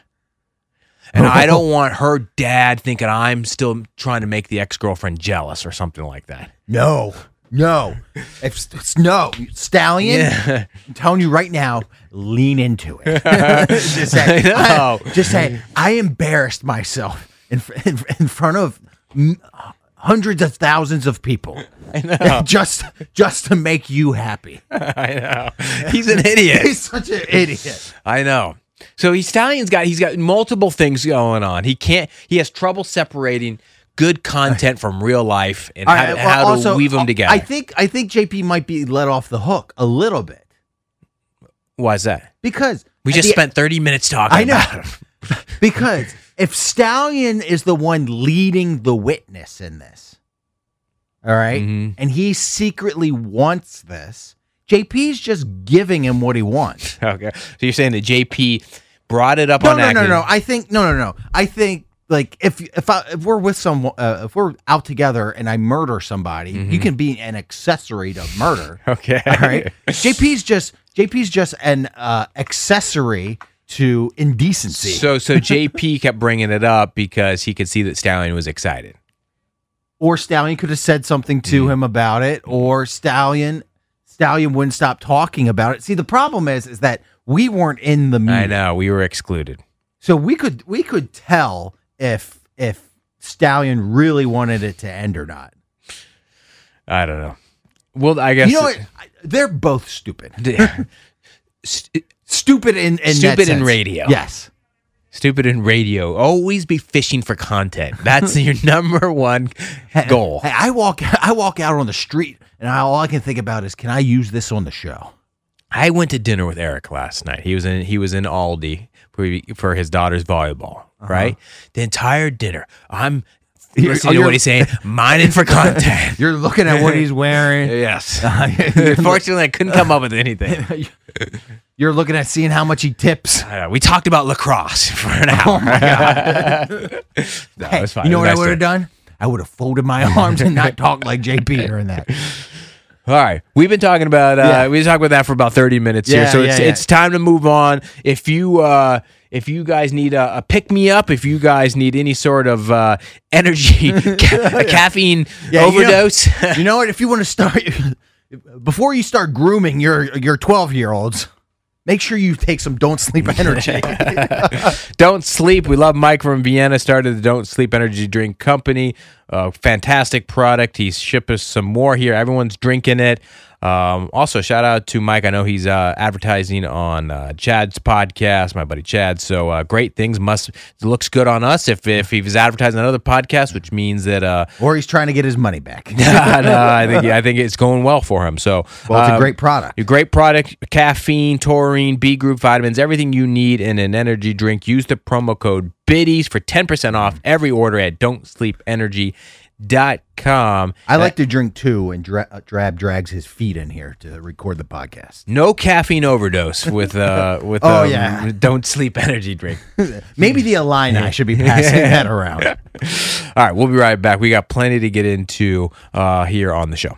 And I don't want her dad thinking I'm still trying to make the ex girlfriend jealous or something like that. No. No. If it's no stallion, Yeah. I'm telling you right now, lean into it. just I say, know. just say, I embarrassed myself in in, in front of hundreds of thousands of people. just just to make you happy. I know. He's an idiot. He's such an idiot. I know. So he's Stallion's got he's got multiple things going on. He can't he has trouble separating good content from real life and how, right, to, well, how also, weave them uh, together. I think I think JP might be let off the hook a little bit Why is that? because We just the- spent 30 minutes talking I know. about him. because if Stallion is the one leading the witness in this, all right, Mhm. and he secretly wants this, JP's just giving him what he wants. Okay. So you're saying that JP brought it up No, on no, no, acting. no. I think no, no, no. I think like if if I, if we're with some uh, if we're out together and I murder somebody, you can be an accessory to murder. Okay. All right. JP's just JP's just an uh, accessory to indecency. So so JP kept bringing it up because he could see that Stallion was excited. or Stallion could have said something Mm-hmm. to him about it, or Stallion Stallion wouldn't stop talking about it. See, the problem is is that we weren't in the meeting, I know we were excluded. so we could we could tell if if Stallion really wanted it to end or not. I don't know. Well, I guess You know what? They're both stupid. St- Stupid in, in Stupid in radio. Yes. Stupid in radio. Always be fishing for content. That's your number one goal. Hey, I walk I walk out on the street and I, all I can think about is can I use this on the show? I went to dinner with Eric last night. He was in he was in Aldi for for his daughter's volleyball. Right, the entire dinner. I'm. You're- you know what he's saying? Mining for content. You're looking at what he's wearing. yes. Unfortunately, I couldn't come up with anything. You're looking at seeing how much he tips. Uh, we talked about lacrosse for an hour. Oh my god! No, Hey, it was fine. you know what I would have done? I would have folded my arms and not talked like JP during that. All right, we've been talking about uh, Yeah. we talking about that for about thirty minutes here, so yeah, it's yeah. it's time to move on. If you uh, if you guys need a, a pick me up, if you guys need any sort of uh, energy, ca- a caffeine Yeah, you know- overdose, You know what? If you want to start before you start grooming your your 12 year olds, make sure you take some don't sleep energy. Don't Sleep. We love Mike from Vienna. Started the Don't Sleep Energy Drink Company. Uh, fantastic product. He's shipped us some more here. Everyone's drinking it. Um, also, shout out to Mike. I know he's uh, advertising on uh, Chad's podcast, my buddy Chad. So uh, great things. Must looks good on us if if he was advertising on other podcasts, which means that uh, or he's trying to get his money back. no, I think I think it's going well for him. So Well, it's a um, great product. a great product, caffeine, taurine, B group vitamins, everything you need in an energy drink. Use the promo code BIDDIES for 10% off every order at don'tsleepenergy.com. I like to drink too, and dra- uh, Drab drags his feet in here to record the podcast. No caffeine overdose with uh with Oh, um, yeah. don't sleep energy drink. Maybe the Illini should be passing that around. All right, we'll be right back. We got plenty to get into uh here on the show.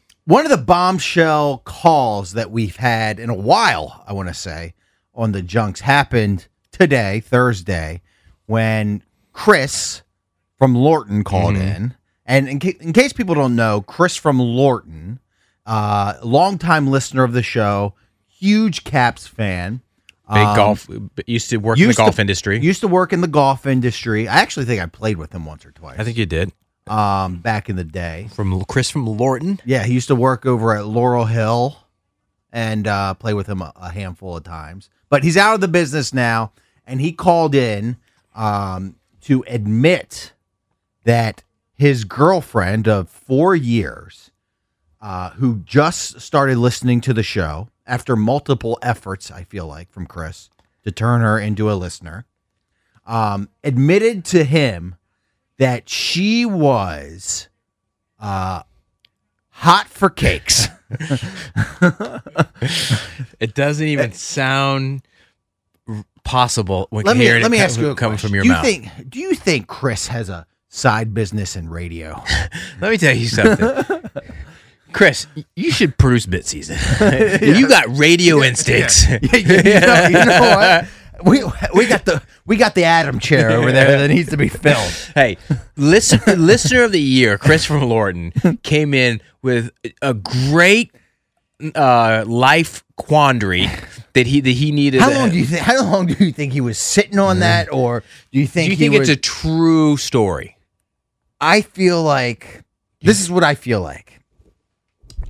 one of the bombshell calls that we've had in a while, I want to say, on the junks happened today, Thursday, when Chris from Lorton called in. And in, ca- in case people don't know, Chris from Lorton, uh, longtime listener of the show, huge Caps fan. Big Um, golf. Used to work in the used to- golf industry. Used to work in the golf industry. I actually think I played with him once or twice. I think you did. Um, back in the day. From Chris from Lorton. Yeah, he used to work over at Laurel Hill and uh, play with him a, a handful of times. But he's out of the business now, and he called in um, to admit that his girlfriend of four years, uh, who just started listening to the show after multiple efforts, I feel like, from Chris to turn her into a listener, um, admitted to him that she was uh, hot for cakes. It doesn't even sound possible when let me hearing let it me co- ask you a coming question. from your do you mouth. think do you think Chris has a side business in radio? Let me tell you something. Chris, you should produce bit season. You got radio instincts. you, know, you know what? We we got the we got the Adam chair over there that needs to be filled. Hey, listen, listener of the year, Chris from Lorton, came in with a great uh, life quandary that he that he needed. How long do you think? How long do you think he was sitting on that, or do you think? Do you think was? it's a true story? I feel like this is what I feel like.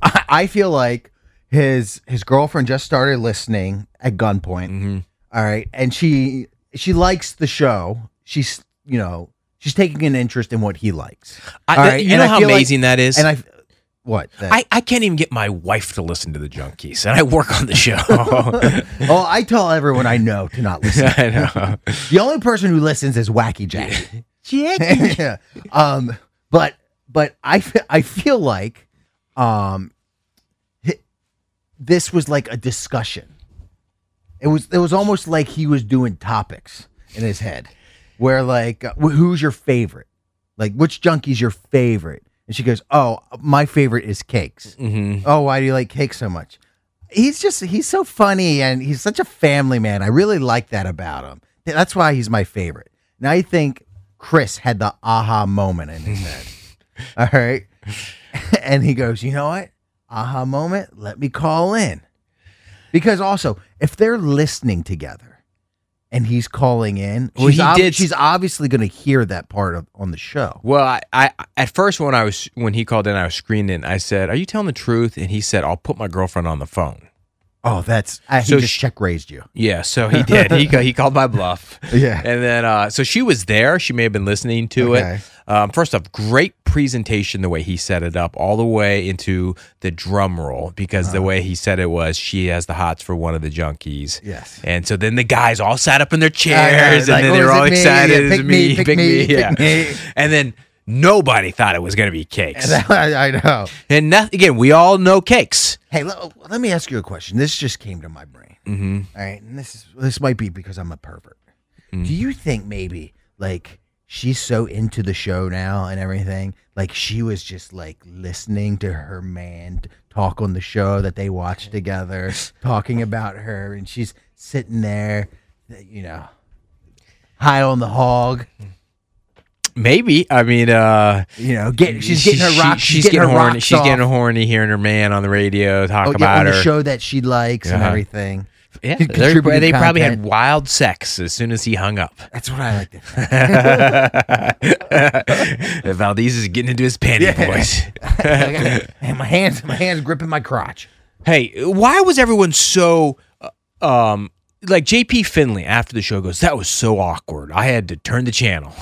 I, I feel like his his girlfriend just started listening at gunpoint. Mm-hmm. All right, and she she likes the show. She's you know she's taking an interest in what he likes. I, All right, you know how feel like- amazing that is. And I what that- I, I can't even get my wife to listen to the junkies, and I work on the show. oh I tell everyone I know to not listen. I know. the only person who listens is Wacky Jackie. yeah. Um, but but I I feel like um this was like a discussion. It was it was almost like he was doing topics in his head, where like uh, who's your favorite, like which junkie's your favorite, and she goes, oh my favorite is cakes. Mhm. Oh why do you like cakes so much? He's just he's so funny and he's such a family man. I really like that about him. That's why he's my favorite. Now I think Chris had the aha moment in his head. All right. And he goes, you know what? Aha moment. Let me call in. Because also, if they're listening together and he's calling in, Well, she's, he ob- did- she's obviously going to hear that part of on the show. Well, I, I at first when I was when he called in, I was screening. I said, "Are you telling the truth?" And he said, "I'll put my girlfriend on the phone." Oh, that's uh, he So just sh- check raised you. Yeah, so he did. he he called my bluff. Yeah. and then uh, so she was there. She may have been listening to Okay. it. Um, first off, great presentation the way he set it up, all the way into the drum roll because Uh-huh. the way he said it was she has the hots for one of the junkies. Yes. and so then the guys all sat up in their chairs, like, and then oh, they were all me? excited. Yeah, pick it me, pick me, pick yeah. me. And then nobody thought it was going to be cakes. I, I know. And again, we all know cakes. Hey, let, let me ask you a question. This just came to my brain. Mm-hmm. All right, and this is this might be because I'm a pervert. Mm. Do you think maybe like she's so into the show now and everything, like she was just like listening to her man talk on the show that they watched together, talking about her, and she's sitting there, you know, high on the hog. Maybe. I mean, uh, You know, get she's getting her rock. she's, getting, her horny. She's getting off. horny hearing her man on the radio talk Oh, yeah, about her. show that she likes and Yeah. everything. Yeah, they probably had wild sex as soon as he hung up. That's what I like to. Valdez is getting into his panty boys. Man, my hands, my hands gripping my crotch. hey, why was everyone so uh, um like JP Finley after the show goes? That was so awkward. I had to turn the channel.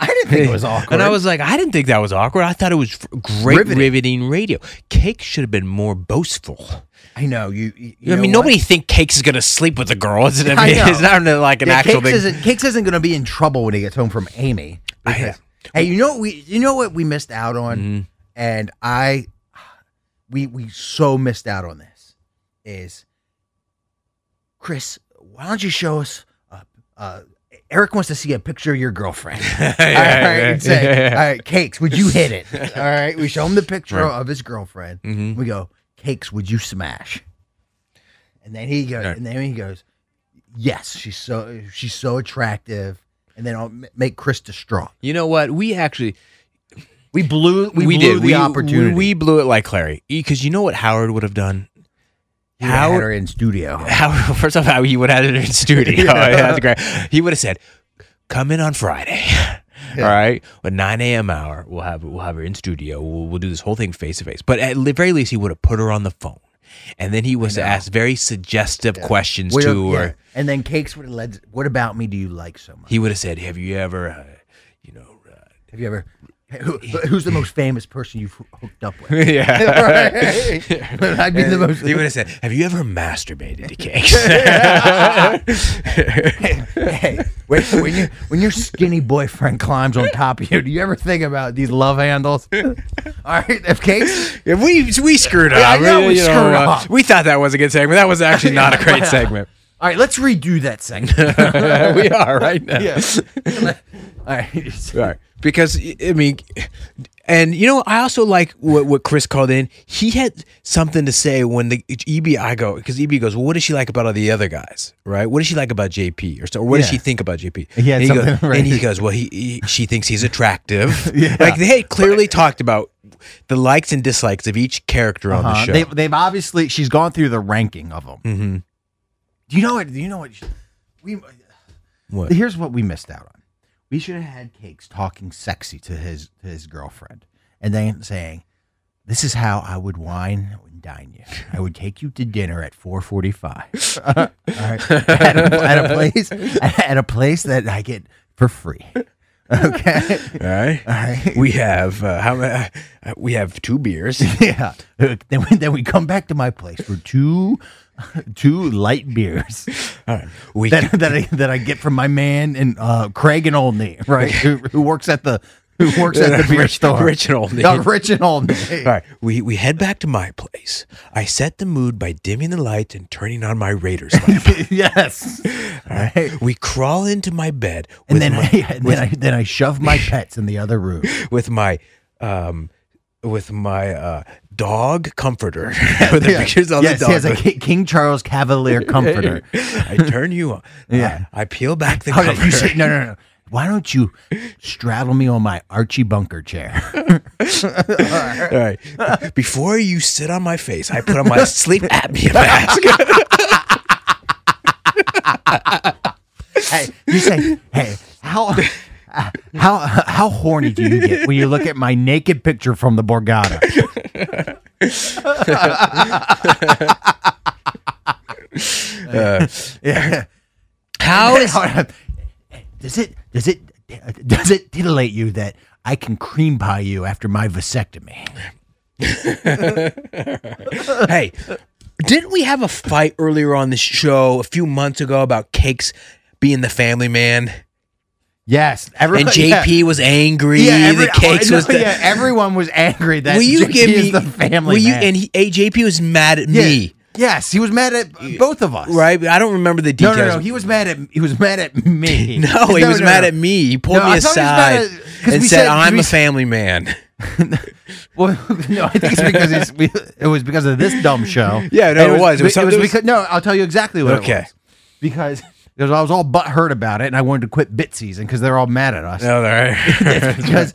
I didn't think it was awkward. And I was like, I didn't think that was awkward. I thought it was great Riveting. riveting, radio. Cake should have been more boastful. I know you. you I mean, what? nobody think Cakes is gonna sleep with a girl. Is it? I mean, know. it's not like an Yeah, actual Cakes thing. Isn't, Cakes isn't going to be in trouble when he gets home from Amy. because- hey, you know what we you know what we missed out on, Mm-hmm. and I we we so missed out on this is Chris. Why don't you show us? Uh, uh, Eric wants to see a picture of your girlfriend. all right, yeah, say, yeah. all right, Cakes, would you hit it? All right, we show him the picture Right. Mm-hmm. of his girlfriend. We go, Cakes, would you smash? And then he goes, Right. and then he goes, yes, she's so she's so attractive. And then I'll make Chris distraught. You know what? We actually We blew we, we, blew did the we, opportunity. We, we blew it like Clary because you know what Howard would have done. He would've had her in studio. How first off, how he would have had it in studio. That's great. He would have said, "Come in on Friday." All right, at nine a.m. hour, we'll have we'll have her in studio. We'll, we'll do this whole thing face to face. But at the very least, he would have put her on the phone, and then he was to ask very suggestive questions Would've- to yeah. her. And then Cakes would have led. What about me? Do you like so much? He would have said, "Have you ever, uh, you know?" Uh, Have you ever? Who, who's the most famous person you've hooked up with? yeah, Right. I'd be the most. he would have said, "Have you ever masturbated to cakes?" hey, when, when you when your skinny boyfriend climbs on top of you, do you ever think about these love handles? All right, if Cakes, Yeah, we we screwed up. Yeah, I know we You screwed uh, up. We thought that was a good segment. That was actually not a great segment. All right, let's redo that segment. we are right now. yeah. All right. Right. Because I mean, and you know, I also like what what Chris called in. He had something to say when the EB. I go because EB goes, well, what does she like about all the other guys? Right? What does she like about JP? Or, so, or what does Yeah. she think about JP? He had and, he goes, something, right. and he goes, well, he, he she thinks he's attractive. Yeah. Like they had clearly talked about the likes and dislikes of each character on the Uh-huh. show. They, they've obviously she's gone through the ranking of them. Do you know what? Do you know what? We What? here's what we missed out on. We should have had Cakes talking sexy to his to his girlfriend, and then saying, "This is how I would wine and dine you. I would take you to dinner at four forty-five. All right, at a, at a place at a place that I get for free. Okay, All right. all right." We have uh, how uh, we have two beers. yeah. Then we, then we come back to my place for two two light beers All right. We that, that I that I get from my man and uh, Craig and Olney, right? who, who works at the who works at the beer Rich- store. Rich and Olney. Uh, Rich and Olney. All right, we, we head back to my place. I set the mood by dimming the lights and turning on my Raiders lamp. yes. All right. we crawl into my bed And then my, I, and then I then I shove my pets in the other room. with my um with my uh dog comforter with the Yeah. pictures on yes, the he dog. has a King Charles Cavalier comforter. I turn you on. Yeah. I, I peel back the Okay, comforter. you say, no, no, no. Why don't you straddle me on my Archie Bunker chair? All right. Before you sit on my face, I put on my sleep apnea mask. hey, you say, hey, how how how horny do you get when you look at my naked picture from the Borgata? Uh, yeah. How is does it does it does it titillate you that I can cream pie you after my vasectomy? hey, didn't we have a fight earlier on this show a few months ago about Cakes being the family man? Yes, everyone, And JP was angry. every- the Cakes no, was the. yeah, everyone was angry that will you JP give me the family will you, man. And he, JP was mad at Yeah. me, Yes, he was mad at both of us. right? I don't remember the details. no, no. He was mad at he was mad at me. No, he was no, mad no. at me. He pulled No, me I thought he was mad aside at- and said, "I'm we a family man." Well, no, I think it's because it's, we, it was because of this dumb show. Yeah, no, it was. It was It was, it was- because no. I'll tell you exactly what Okay. it was. Because because I was all butthurt about it, and I wanted to quit bit season because they're all mad at us. No. It's because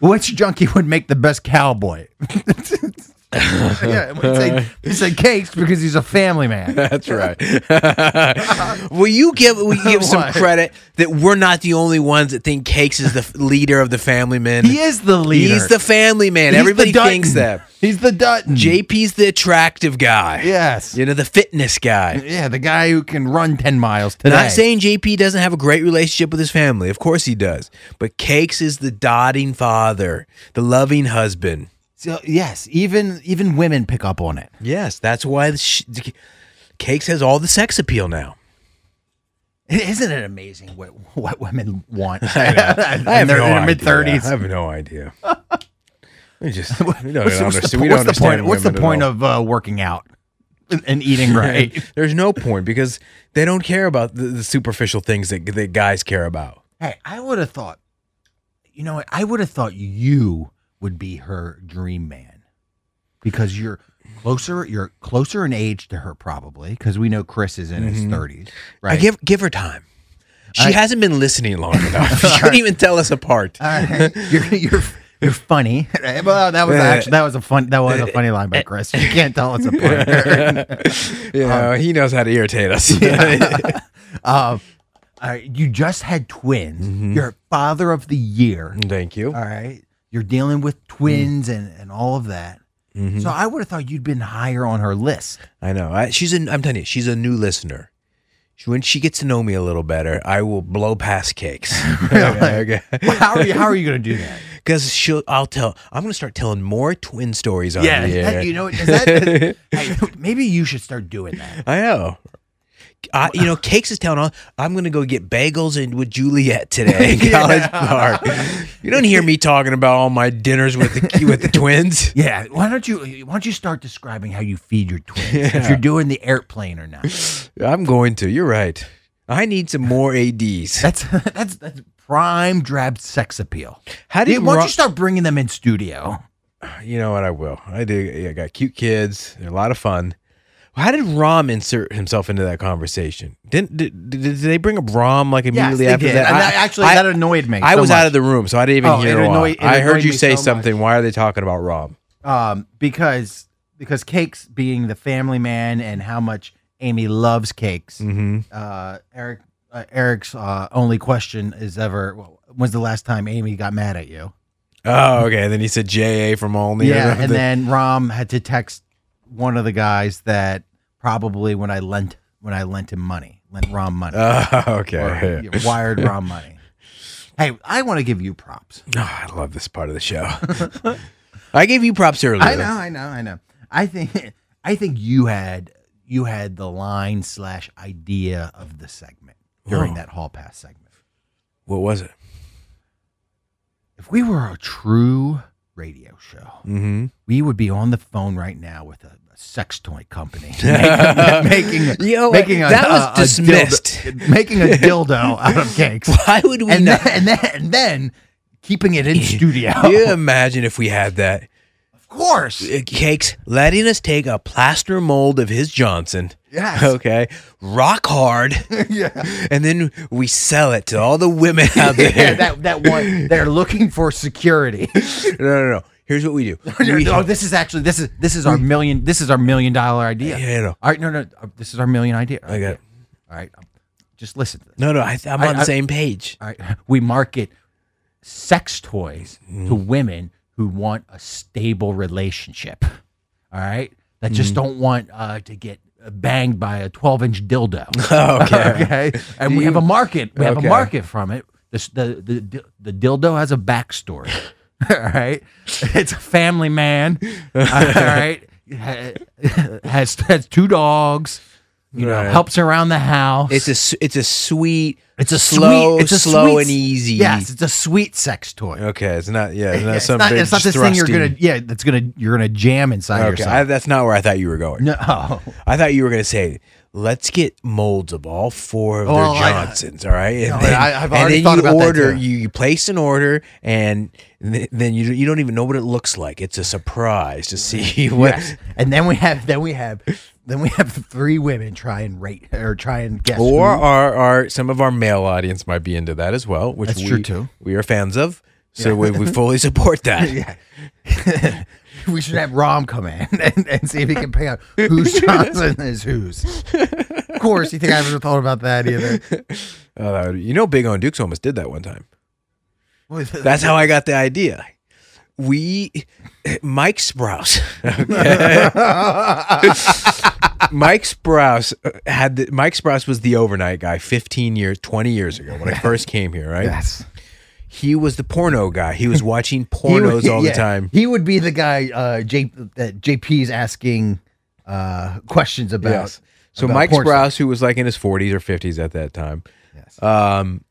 which junkie would make the best cowboy? yeah, we say, we say cakes because he's a family man. That's right. will you give will you give some credit that we're not the only ones that think Cakes is the leader of the family men? He is the leader. He's the family man. He's Everybody the thinks that. He's the Dutton. JP's the attractive guy. Yes. You know, the fitness guy. Yeah, the guy who can run 10 miles today. Not saying JP doesn't have a great relationship with his family. Of course he does. But Cakes is the dotting father, the loving husband. So, yes, even even women pick up on it. Yes, that's why the sh- Cakes has all the sex appeal now. Isn't it amazing what what women want? I have they're no in their idea. mid thirties. I have no idea. We just we don't What's, what's understand. the, we what's the point? What's the point of uh, working out and, and eating right? There's no point because they don't care about the, the superficial things that, that guys care about. hey, I would have thought. You know? I would have thought you would be her dream man because you're closer. You're closer in age to her, probably because we know Chris is in his thirties. Right? I give give her time. She I- hasn't been listening long enough. she couldn't even tell us apart. All right. you're you're you're funny. Well, that was actually that was a fun that was a funny line by Chris. You can't tell us apart. You know, he knows how to irritate us. um, all right, you just had twins. Mm-hmm. You're father of the year. Thank you. All right, you're dealing with twins and and all of that. Mm-hmm. So I would have thought you'd been higher on her list. I know. I, she's an. I'm telling you, she's a new listener. She, when she gets to know me a little better, I will blow past cakes. okay. Well, how are you? How are you going to do that? Because she'll. I'll tell. I'm going to start telling more twin stories on the that- air. you know, is that hey, maybe you should start doing that. I know. I, you know, Cakes is telling all, I'm going to go get bagels and with Juliet today in College Park. You don't hear me talking about all my dinners with the with the twins. Yeah, why don't you? Why don't you start describing how you feed your twins? If you're doing the airplane or not. I'm going to. You're right. I need some more ads. That's that's that's prime drab sex appeal. How Yeah, did why don't you start bringing them in studio? You know what? I will. I do. yeah, I got cute kids. They're a lot of fun. How did Rom insert himself into that conversation? Didn't did, did, they bring up Rom like immediately they after did. that? And I- that- actually, I- that annoyed me I so was out of the room, so I didn't even Oh, hear. it annoyed- it I heard you say so much. something. Why are they talking about Rom? Um, because because cakes being the family man and how much Amy loves cakes. Mm-hmm. Uh, Eric uh, Eric's uh, only question is ever well, when's the last time Amy got mad at you? Oh, okay. And then he said J.A. from Olney. yeah, and then Rom had to text one of the guys that probably when I lent when I lent him money, lent Rom money, Oh, okay. or wired Rom money. Hey, I want to give you props. Oh, I love this part of the show. I gave you props earlier. I know, I know, I know. I think I think you had you had the line slash idea of the segment during Oh. that hall pass segment. What was it? If we were a true radio show, Mm-hmm. we would be on the phone right now with a sex toy company making making, making a, That was a- a dismissed. dildo, making a dildo out of cakes, Why would we and not? then, and then and then keeping it in studio. you imagine if we had that? Of course, Uh, Cakes letting us take a plaster mold of his Johnson. Yes. Okay. Rock hard. yeah. And then we sell it to all the women out there. yeah, that that one they're looking for security. no, no, no. Here's what we do. We- oh, this is actually this is this is our million this is our million dollar idea. Yeah, no. All right, no, no, uh, this is our million idea. I got it. All right, um, just listen. To this. No, no. I, I'm I- on the same page. All right, we market sex toys Mm. to women who want a stable relationship. All right, that just Mm. don't want uh, to get banged by a 12 inch dildo. Okay. okay, and we have a market. We have Okay. a market from it. This, the, the the dildo has a backstory. All right, it's a family man. All right, has has two dogs. You know, Right. helps around the house. It's a s- it's a sweet it's a slow sweet, it's a slow sweet- and easy. Yes, it's a sweet sex toy. Okay, it's not yeah, it's not it's some not, big it's not this thing you're gonna yeah that's gonna you're gonna jam inside Okay, I, yourself. that's not where I thought you were going. no, I thought you were to say, let's get molds of all four of Well, their oh, I- Johnsons, all right? And No, then, I- I've and already thought you about that order, too. you, you place an order, and th- then you you don't even know what it looks like. It's a surprise to see what. yes. and then we have then we have then we have three women try and rate or try and guess. Or our, our some of our male audience might be into that as well, which That's we, true, too. We are fans of, so we, we fully support that. yeah. we should have Rom come in and, and see if he can pick out who's Johnson is whose. Of course, you think I ever thought about that either? Oh, that would- you know, Big O and Dukes almost did that one time. That's how I got the idea. We, Mike Sprouse. Mike Sprouse uh, had the, Mike Sprouse was the overnight guy 15 years, 20 years ago when I first came here, right? Yes. He was the porno guy. He was watching He would- pornos all yeah, the time. He would be the guy uh, J, that JP's asking uh, questions about. Yes. So about Mike Sprouse, who was like in his 40s or 50s at that time. Yes. Um,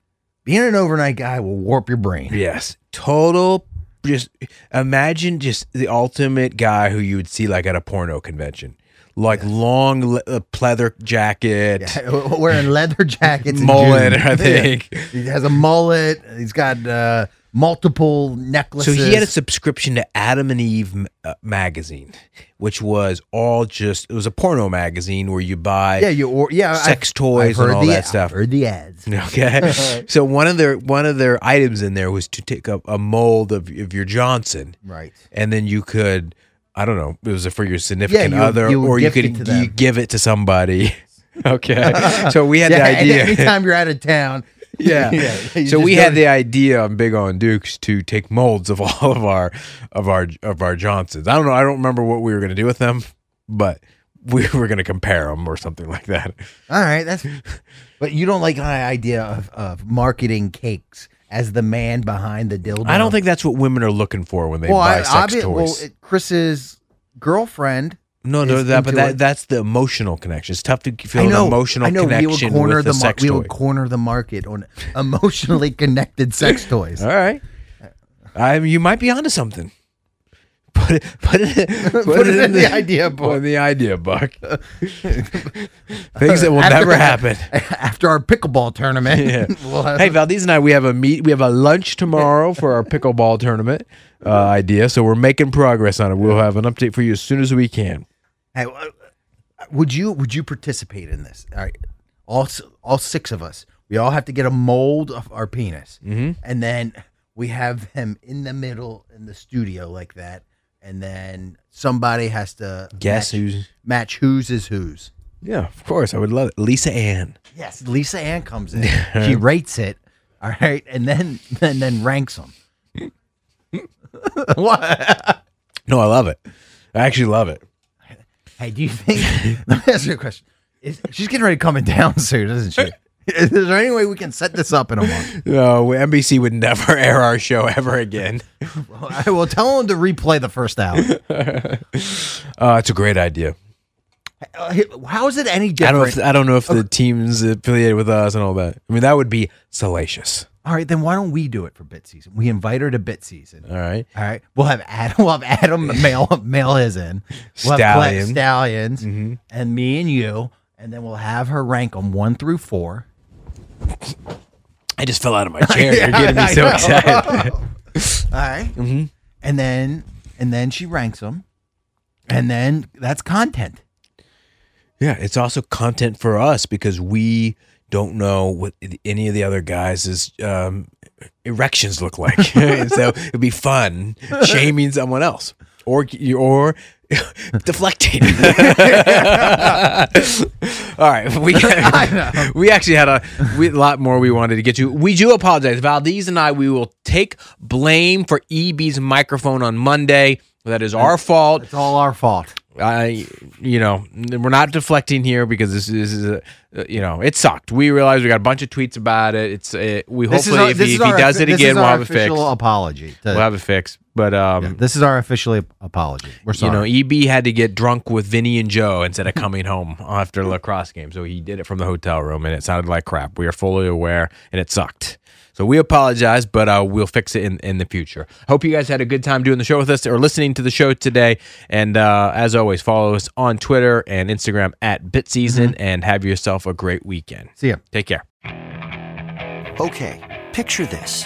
Being an overnight guy will warp your brain. Yes, total. Just imagine just the ultimate guy who you would see like at a porno convention, like long le- uh, pleather jacket, Yeah, wearing leather jackets, mullet. I think. Yeah. He has a mullet. He's got uh, multiple necklaces. So he had a subscription to Adam and Eve m- uh, magazine, which was all just it was a porno magazine where you buy yeah, you or yeah, sex I've- toys I've and all the- that stuff. Heard the ads. Okay, so one of their one of their items in there was to take a, a mold of, of your Johnson, Right. and then you could I don't know it was for your significant you other you or you could you give it to somebody. okay, so we had Yeah, the and idea. anytime you're out of town. yeah. you so we had the idea on Big O and Dukes to take molds of all of our of our of our Johnsons. I don't know. I don't remember what we were going to do with them, but we were going to compare them or something like that. All right, that's. But you don't like my idea of, of marketing cakes as the man behind the dildo. I don't think that's what women are looking for when they well, buy I, sex obvi- toys. well, it- Chris's girlfriend. no, no, that, but that, that's the emotional connection. It's tough to feel know. an emotional I know. We would connection corner with the a mar- sex we toy. would corner the market on emotionally connected sex toys. All right, I you might be onto something. Put it, put it, put, Put it in the idea Put book. in the idea book. Things that will After- never happen. After our pickleball tournament, Yeah. we'll Hey, Valdez and I, we have a meet. We have a lunch tomorrow for our pickleball tournament uh, idea. So we're making progress on it. We'll have an update for you as soon as we can. Hey, uh, would you would you participate in this? All right, all all six of us. We all have to get a mold of our penis, Mhm. and then we have them in the middle in the studio like that, and then somebody has to Guess match, who's? match whose is whose. Yeah, of course. I would love it. Lisa Ann. Yes, Lisa Ann comes in. she rates it. All right, and then then then ranks them. what? No, I love it. I actually love it. Hey, do you think? let me ask you a question. Is, she's getting ready to come in town soon, isn't she? Is there any way we can set this up in a month? No, NBC would never air our show ever again. I will tell them to replay the first hour. Uh, it's a great idea. Uh, How is it any I don't different? if I don't know if the team's affiliated with us and all that. I mean, that would be salacious. All right, then why don't we do it for bit season? We invite her to bit season. All right. All right, we'll have Adam. We'll have Adam mail mail his in. We'll Stallion. stallions, Mhm. and me and you, and then we'll have her rank them one through four. I just fell out of my chair. You're getting me so excited. All right, Mhm. and then and then she ranks them, and then that's content. Yeah, it's also content for us because we don't know what any of the other guys' um, erections look like. so it'd be fun shaming someone else or or deflecting. All right, we we actually had a, we, lot more we wanted to get to. We do apologize, Valdez and I. We will take blame for EB's microphone on Monday. That is our fault. It's all our fault. I, you know, we're not deflecting here because this, this is, a, uh, you know, it sucked. We realized we got a bunch of tweets about it. It's, uh, we This hopefully our- if, he, if he our- does it again, we'll have a fix. apology. to- We'll have a fixed. But um, Yeah, this is our official apology. We're sorry. you know, EB had to get drunk with Vinny and Joe instead of coming home after a lacrosse game, so he did it from the hotel room, and it sounded like crap. We are fully aware, and it sucked. So we apologize, but uh, we'll fix it in, in the future. Hope you guys had a good time doing the show with us or listening to the show today. And uh, as always, follow us on Twitter and Instagram at BitSeason, and have yourself a great weekend. See ya. Take care. Okay, picture this.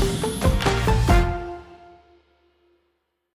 you